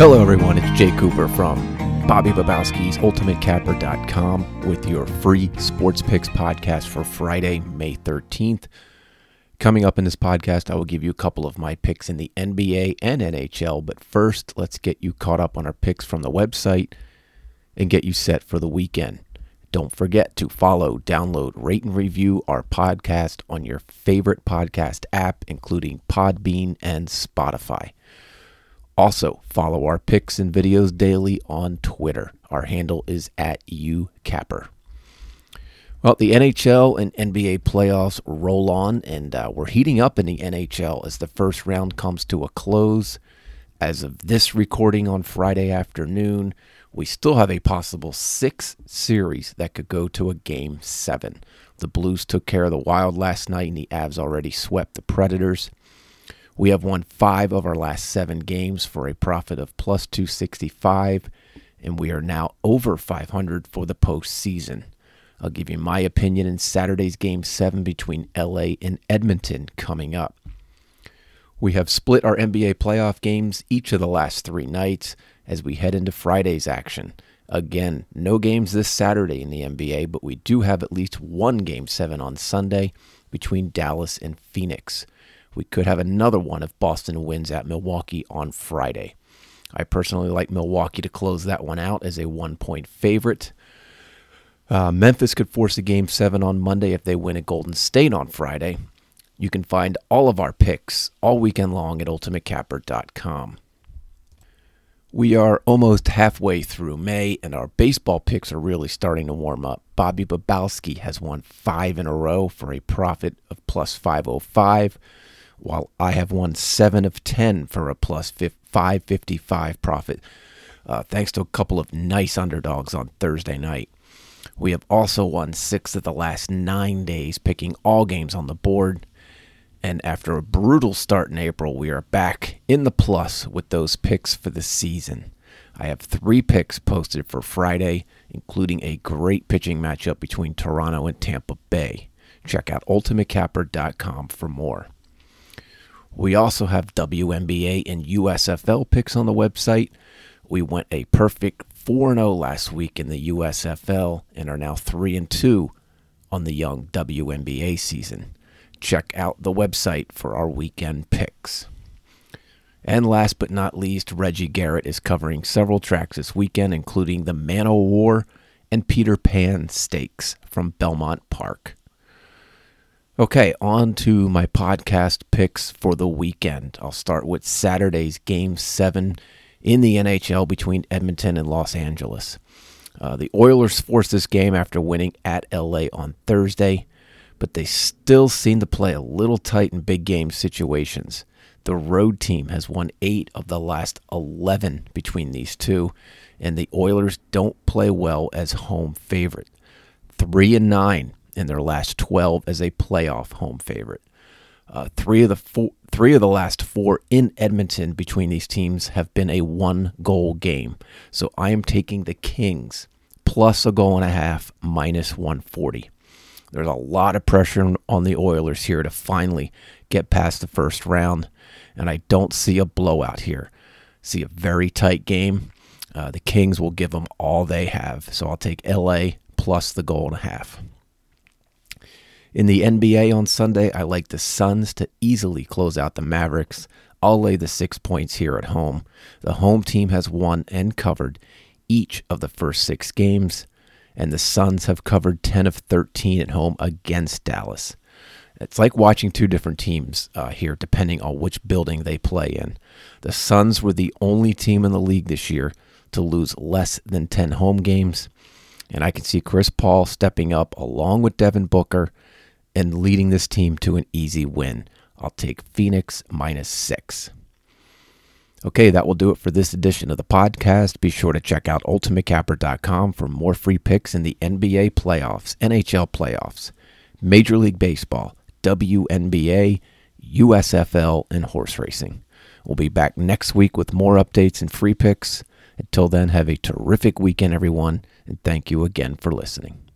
Hello, everyone. It's Jay Cooper from Bobby Babowski's UltimateCapper.com with your free sports picks podcast for Friday, May 13th. Coming up in this podcast, I will give you a couple of my picks in the NBA and NHL. But first, let's get you caught up on our picks from the website and get you set for the weekend. Don't forget to follow, download, rate, and review our podcast on your favorite podcast app, including Podbean and Spotify. Also, follow our picks and videos daily on Twitter. Our handle is at UCapper. Well, the NHL and NBA playoffs roll on, and uh, we're heating up in the NHL as the first round comes to a close. As of this recording on Friday afternoon, we still have a possible six series that could go to a game seven. The Blues took care of the Wild last night, and the Avs already swept the Predators. We have won five of our last seven games for a profit of plus 265, and we are now over 500 for the postseason. I'll give you my opinion in Saturday's game seven between LA and Edmonton coming up. We have split our NBA playoff games each of the last three nights as we head into Friday's action. Again, no games this Saturday in the NBA, but we do have at least one game seven on Sunday between Dallas and Phoenix. We could have another one if Boston wins at Milwaukee on Friday. I personally like Milwaukee to close that one out as a one point favorite. Uh, Memphis could force a game seven on Monday if they win at Golden State on Friday. You can find all of our picks all weekend long at ultimatecapper.com. We are almost halfway through May, and our baseball picks are really starting to warm up. Bobby Babowski has won five in a row for a profit of plus 505 while I have won seven of 10 for a plus 555 profit, uh, thanks to a couple of nice underdogs on Thursday night. We have also won six of the last nine days, picking all games on the board. And after a brutal start in April, we are back in the plus with those picks for the season. I have three picks posted for Friday, including a great pitching matchup between Toronto and Tampa Bay. Check out ultimatecapper.com for more. We also have WNBA and USFL picks on the website. We went a perfect 4 0 last week in the USFL and are now 3 and 2 on the young WNBA season. Check out the website for our weekend picks. And last but not least, Reggie Garrett is covering several tracks this weekend, including the Man o' War and Peter Pan Stakes from Belmont Park. Okay, on to my podcast picks for the weekend. I'll start with Saturday's Game 7 in the NHL between Edmonton and Los Angeles. Uh, the Oilers forced this game after winning at LA on Thursday, but they still seem to play a little tight in big game situations. The road team has won eight of the last 11 between these two, and the Oilers don't play well as home favorite. Three and nine in their last 12 as a playoff home favorite. Uh, three of the four, three of the last four in Edmonton between these teams have been a one goal game. So I am taking the Kings plus a goal and a half minus 140. There's a lot of pressure on the Oilers here to finally get past the first round, and I don't see a blowout here. See a very tight game. Uh, the Kings will give them all they have, so I'll take LA plus the goal and a half. In the NBA on Sunday, I like the Suns to easily close out the Mavericks. I'll lay the six points here at home. The home team has won and covered each of the first six games, and the Suns have covered 10 of 13 at home against Dallas. It's like watching two different teams uh, here, depending on which building they play in. The Suns were the only team in the league this year to lose less than 10 home games. And I can see Chris Paul stepping up along with Devin Booker and leading this team to an easy win. I'll take Phoenix minus six. Okay, that will do it for this edition of the podcast. Be sure to check out ultimatecapper.com for more free picks in the NBA playoffs, NHL playoffs, Major League Baseball, WNBA, USFL, and horse racing. We'll be back next week with more updates and free picks. Until then, have a terrific weekend, everyone, and thank you again for listening.